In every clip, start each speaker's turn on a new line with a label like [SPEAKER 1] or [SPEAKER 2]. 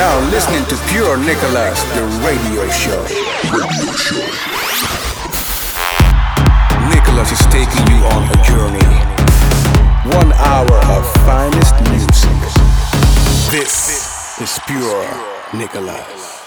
[SPEAKER 1] now listening to Pure Nikolaz, the radio show. Radio show. Nikolaz is taking you on a journey. One hour of finest music. This is Pure
[SPEAKER 2] Nikolaz.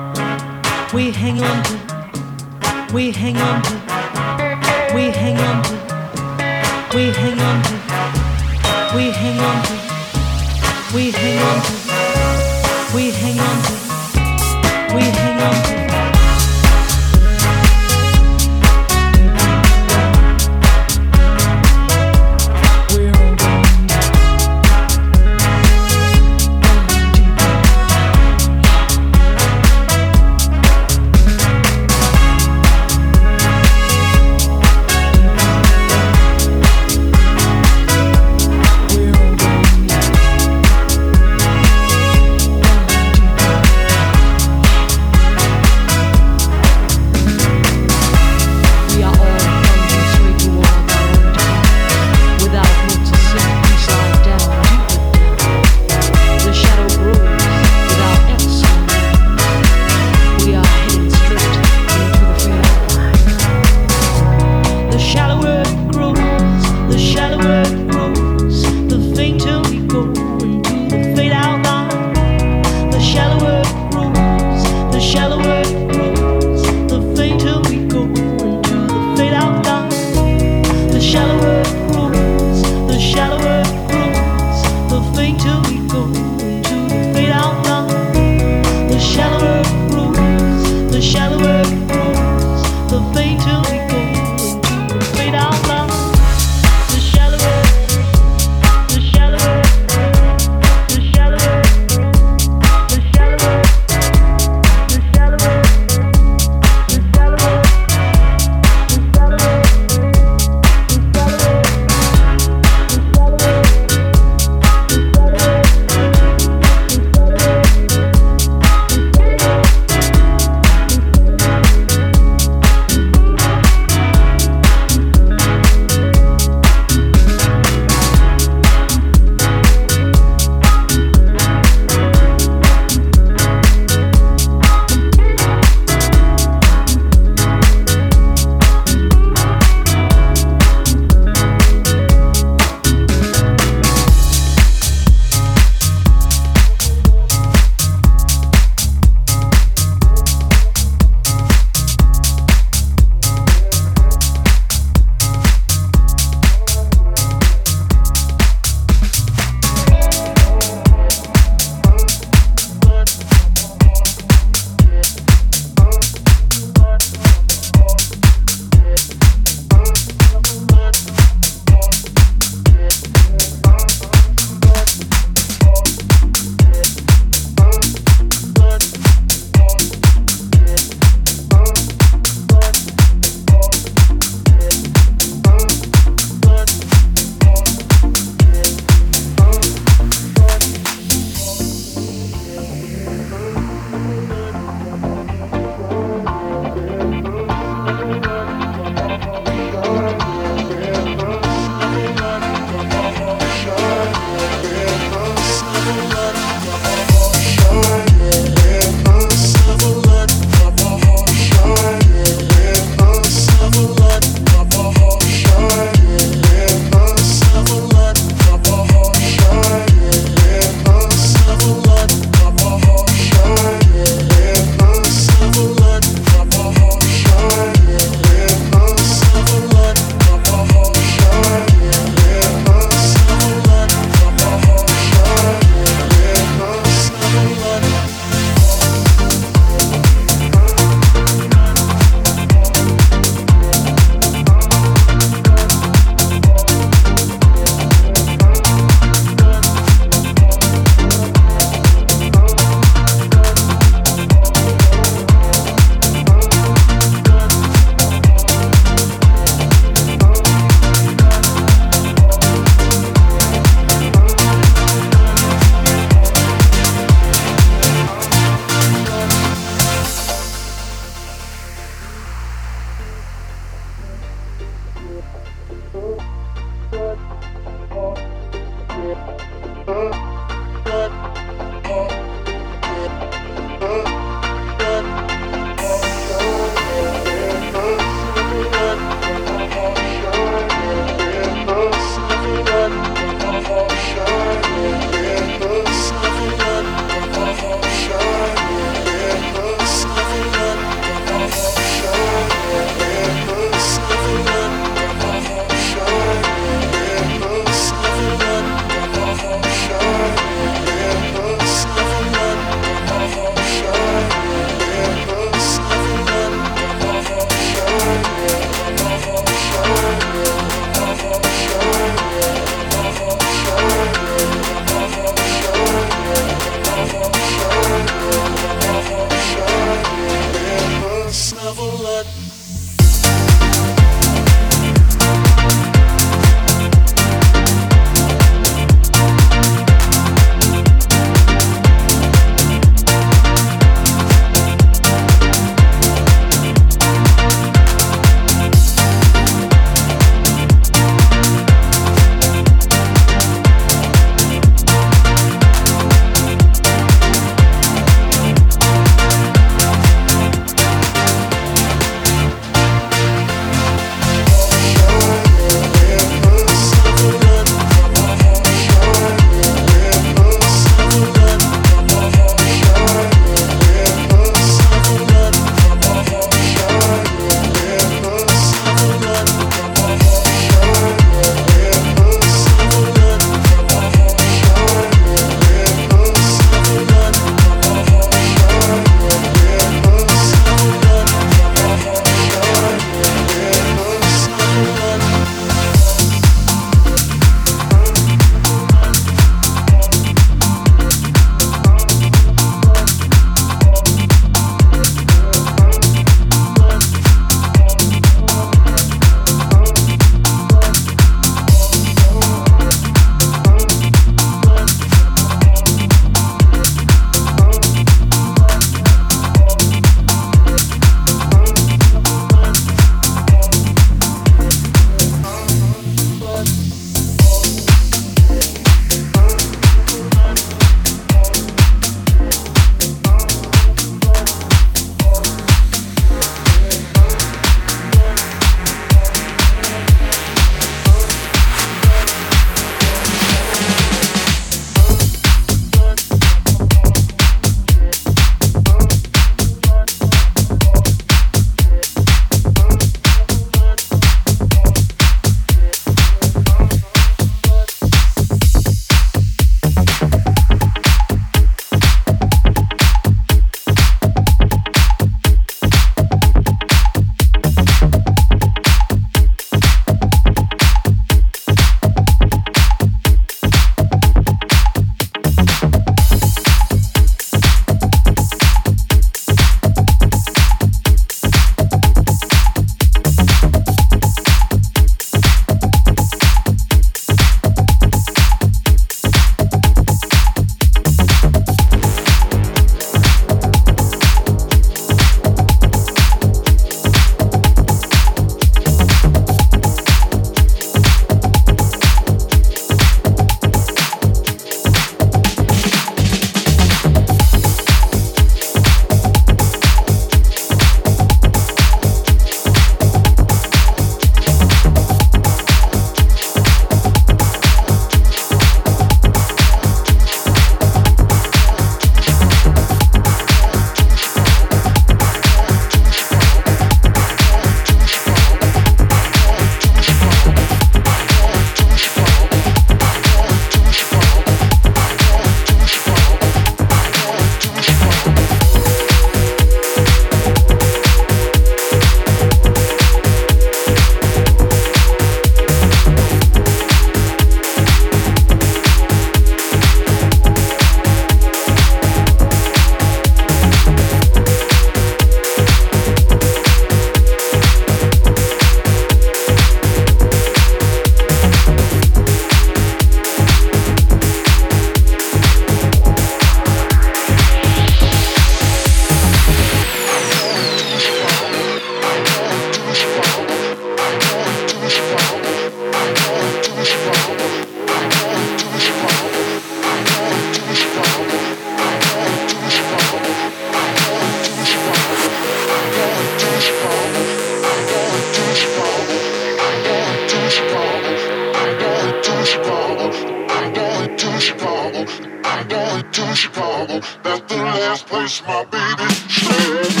[SPEAKER 2] to
[SPEAKER 3] Chicago. That's the last place my baby stayed.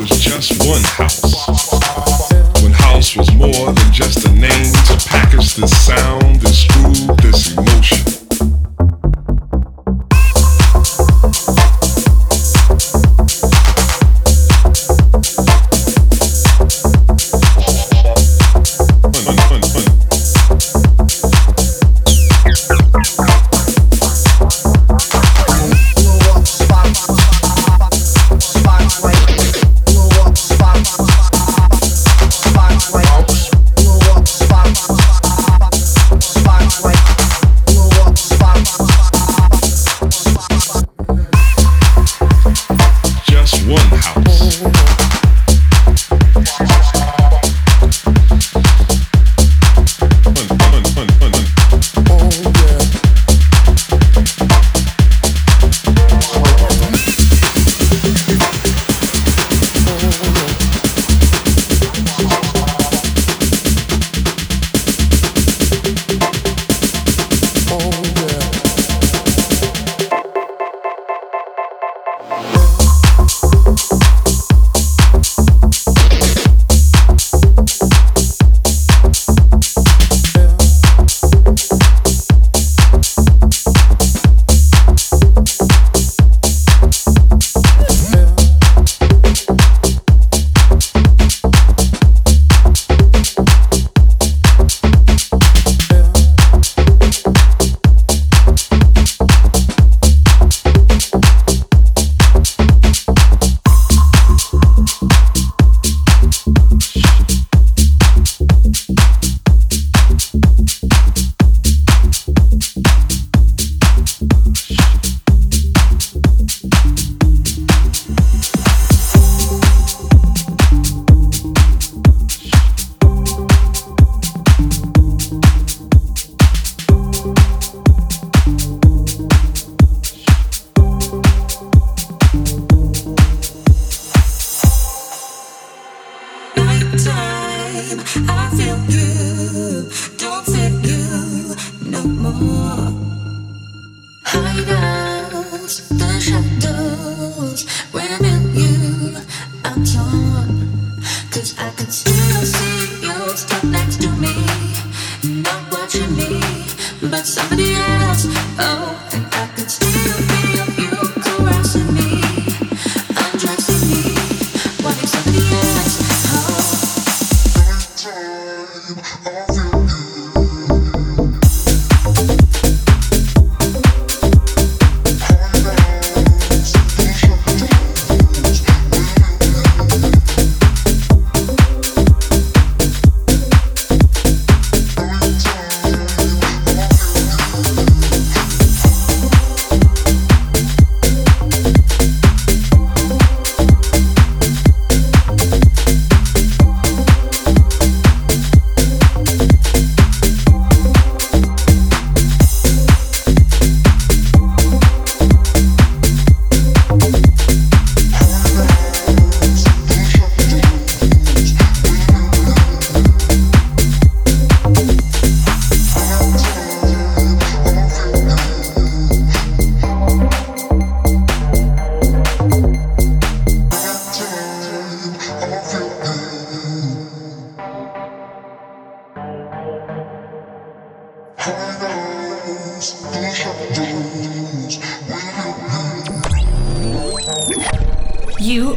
[SPEAKER 3] was just one house. When house was more than just a name to
[SPEAKER 4] package the
[SPEAKER 5] sound.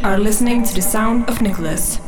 [SPEAKER 5] Listening to the sound of Nikolaz.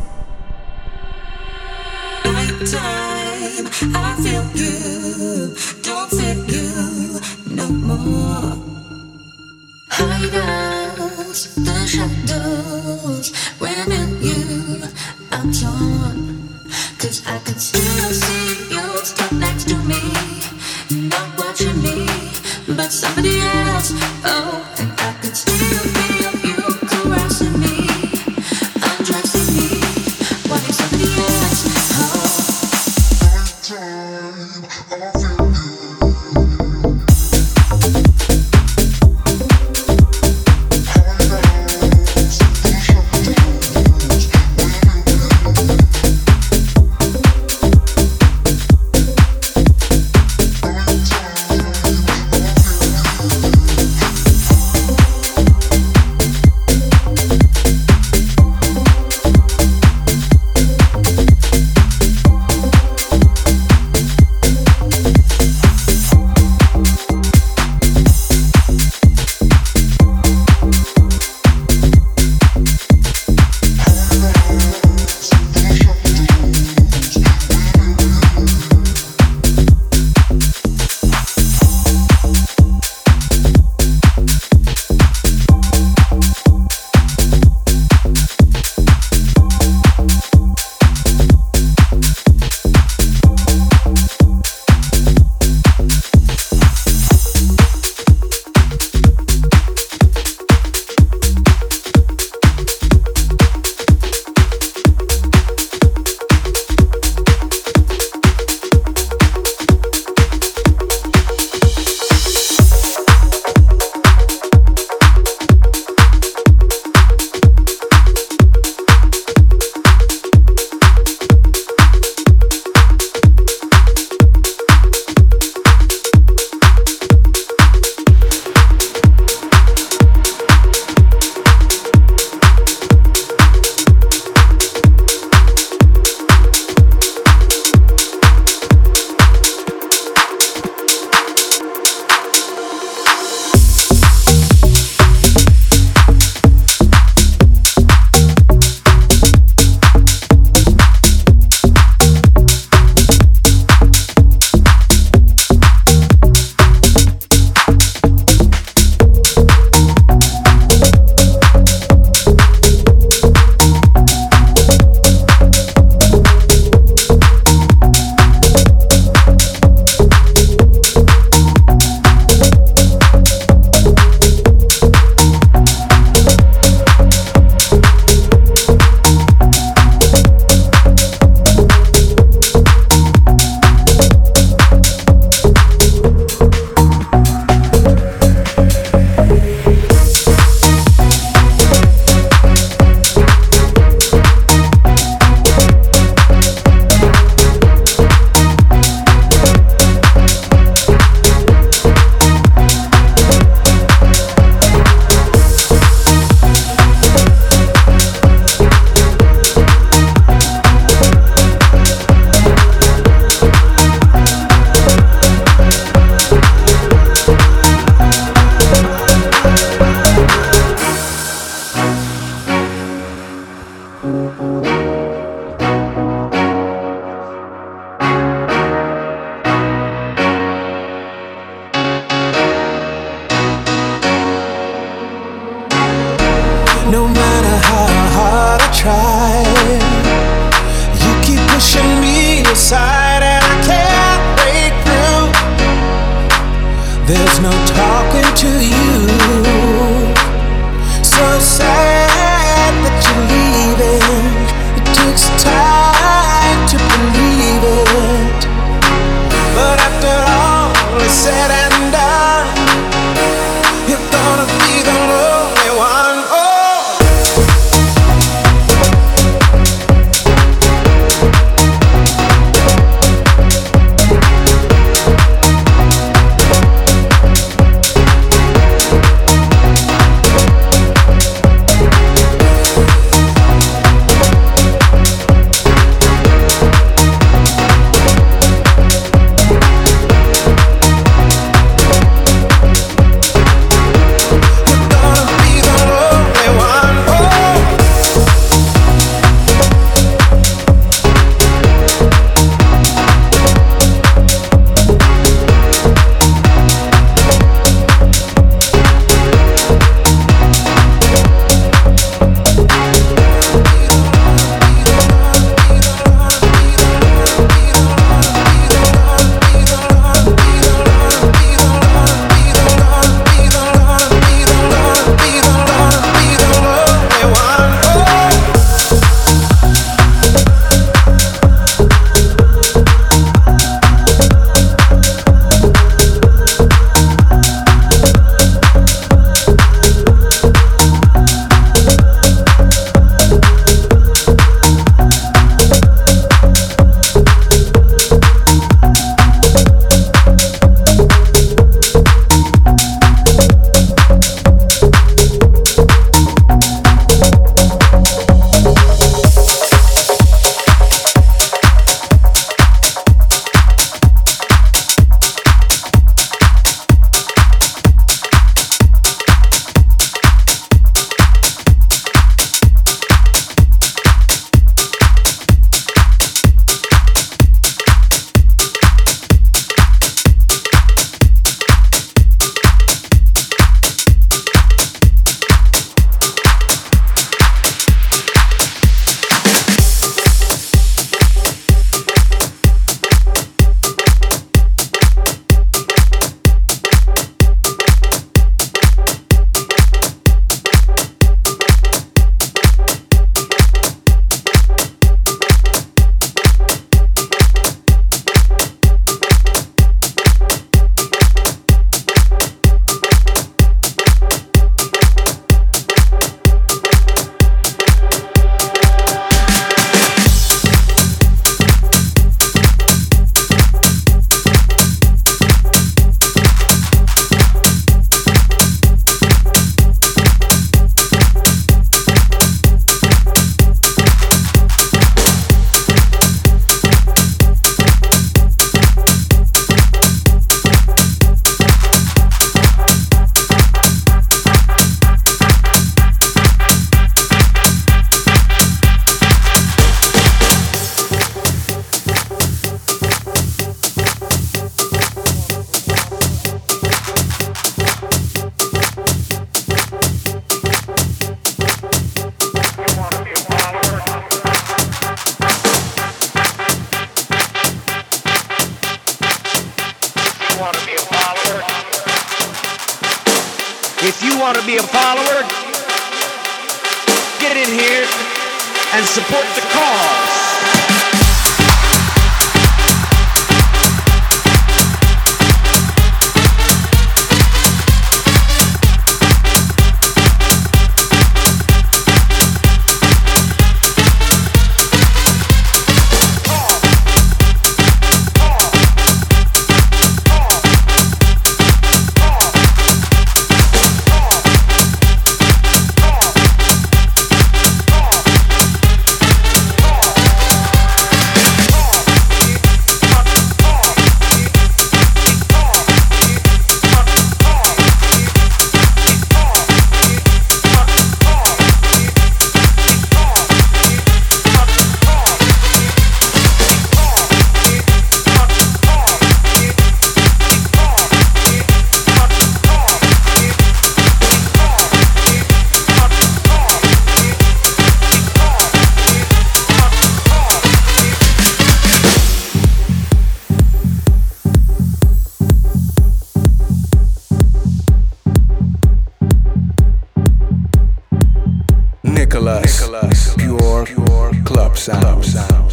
[SPEAKER 5] sound.
[SPEAKER 3] Club.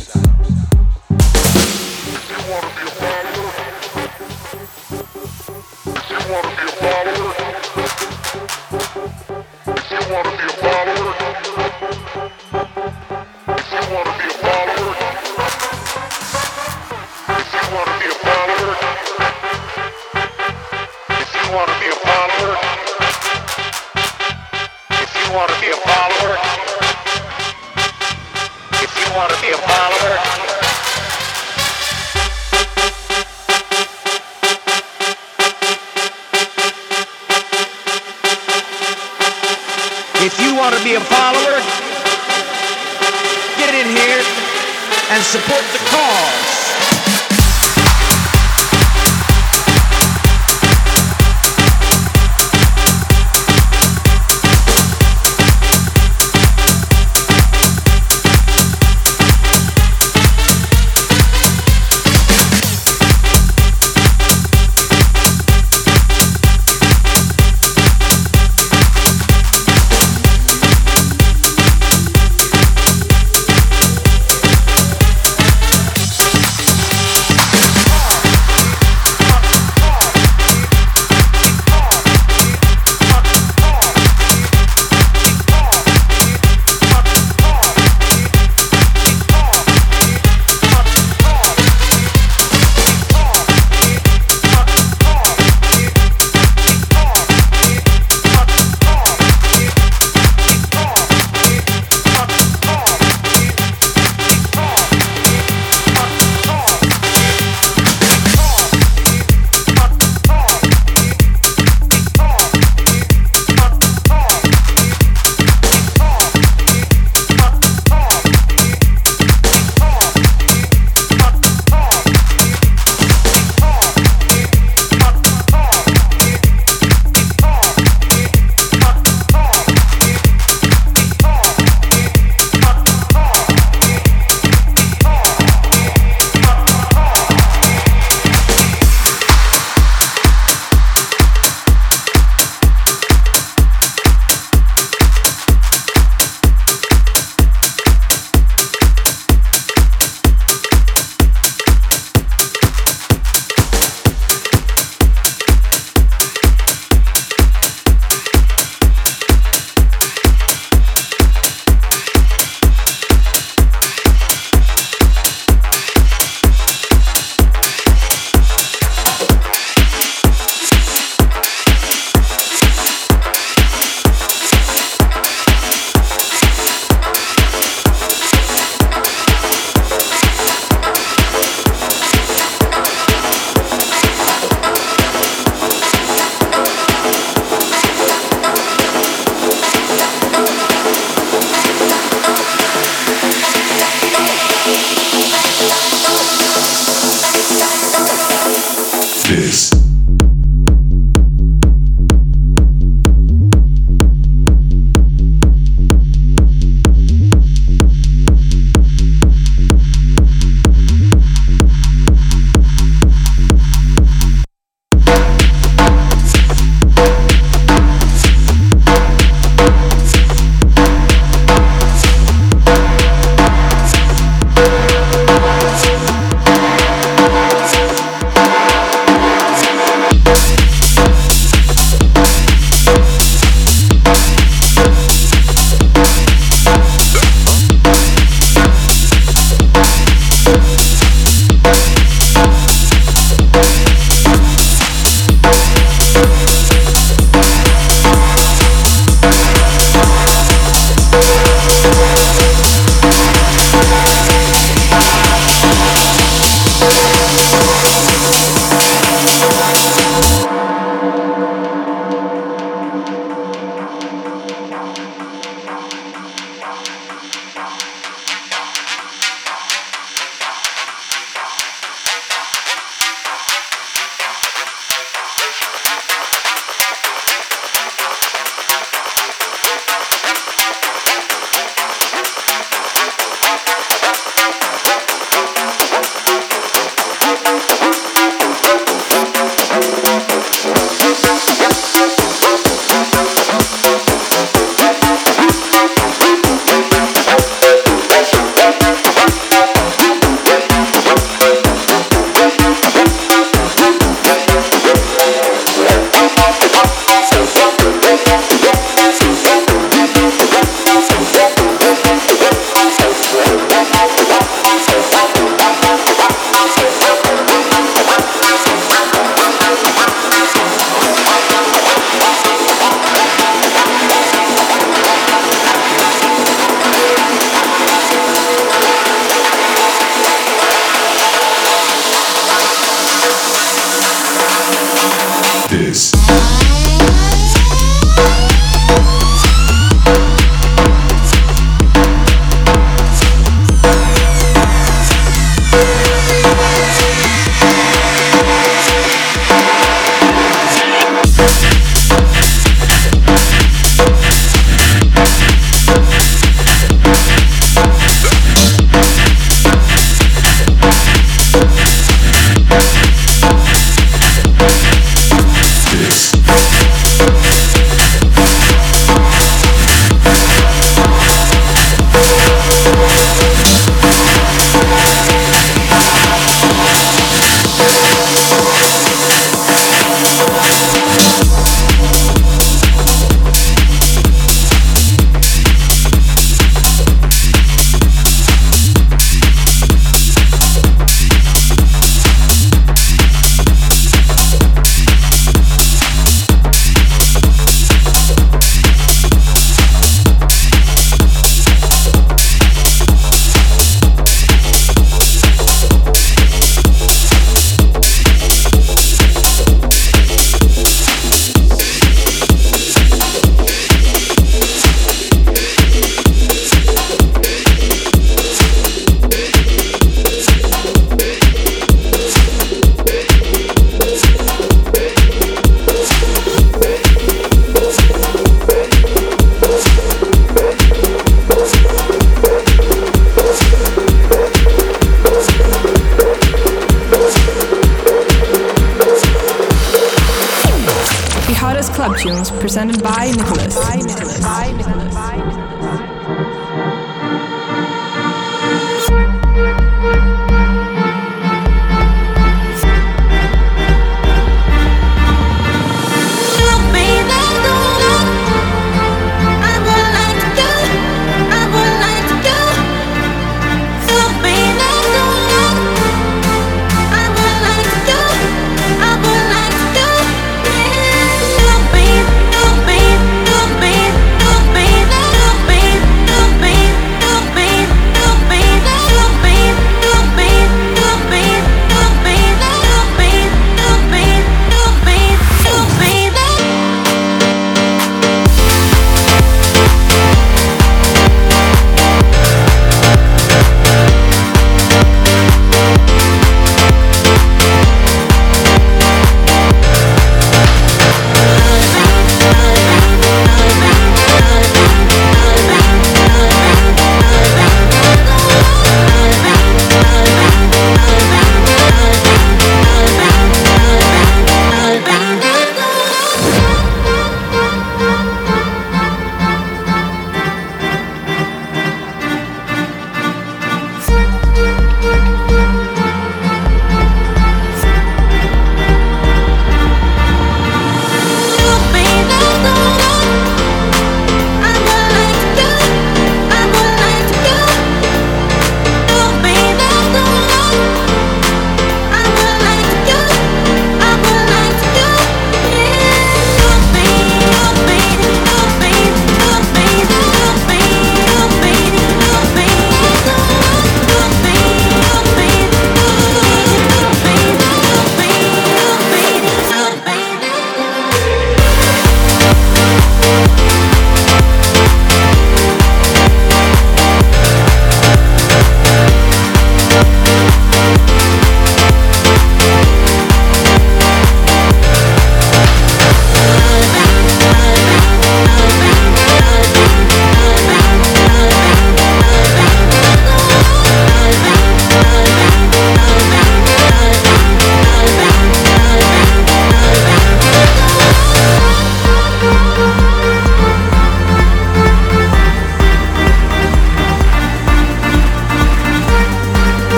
[SPEAKER 3] Club tunes presented by Nikolaz. By Nikolaz. By
[SPEAKER 6] Nikolaz.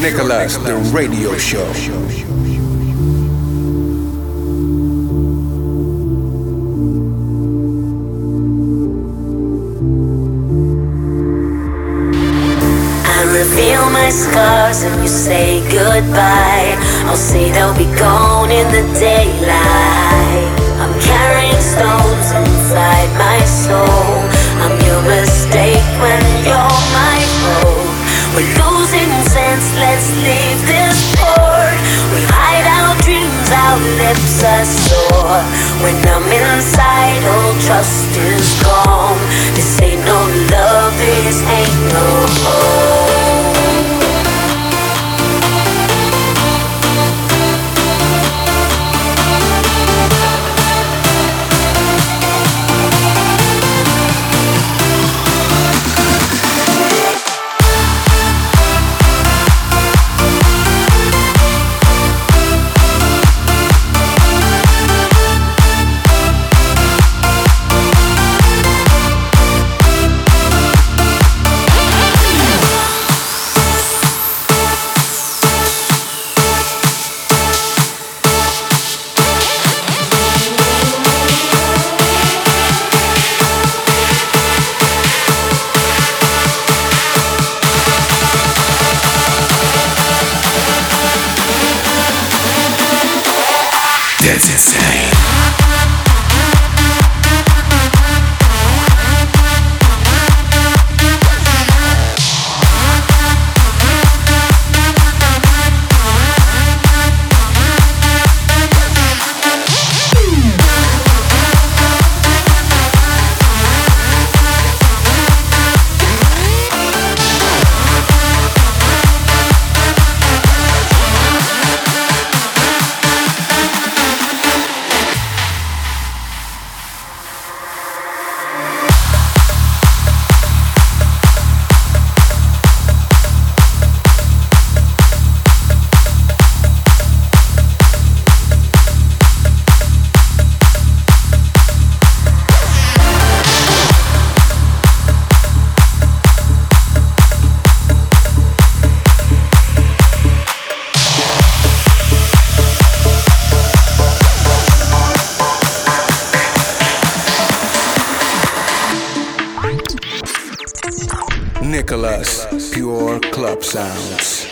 [SPEAKER 6] Nikolaz, the
[SPEAKER 1] radio show.
[SPEAKER 6] trust is gone. This ain't no love, this ain't no.
[SPEAKER 1] Nikolaz, pure club sounds.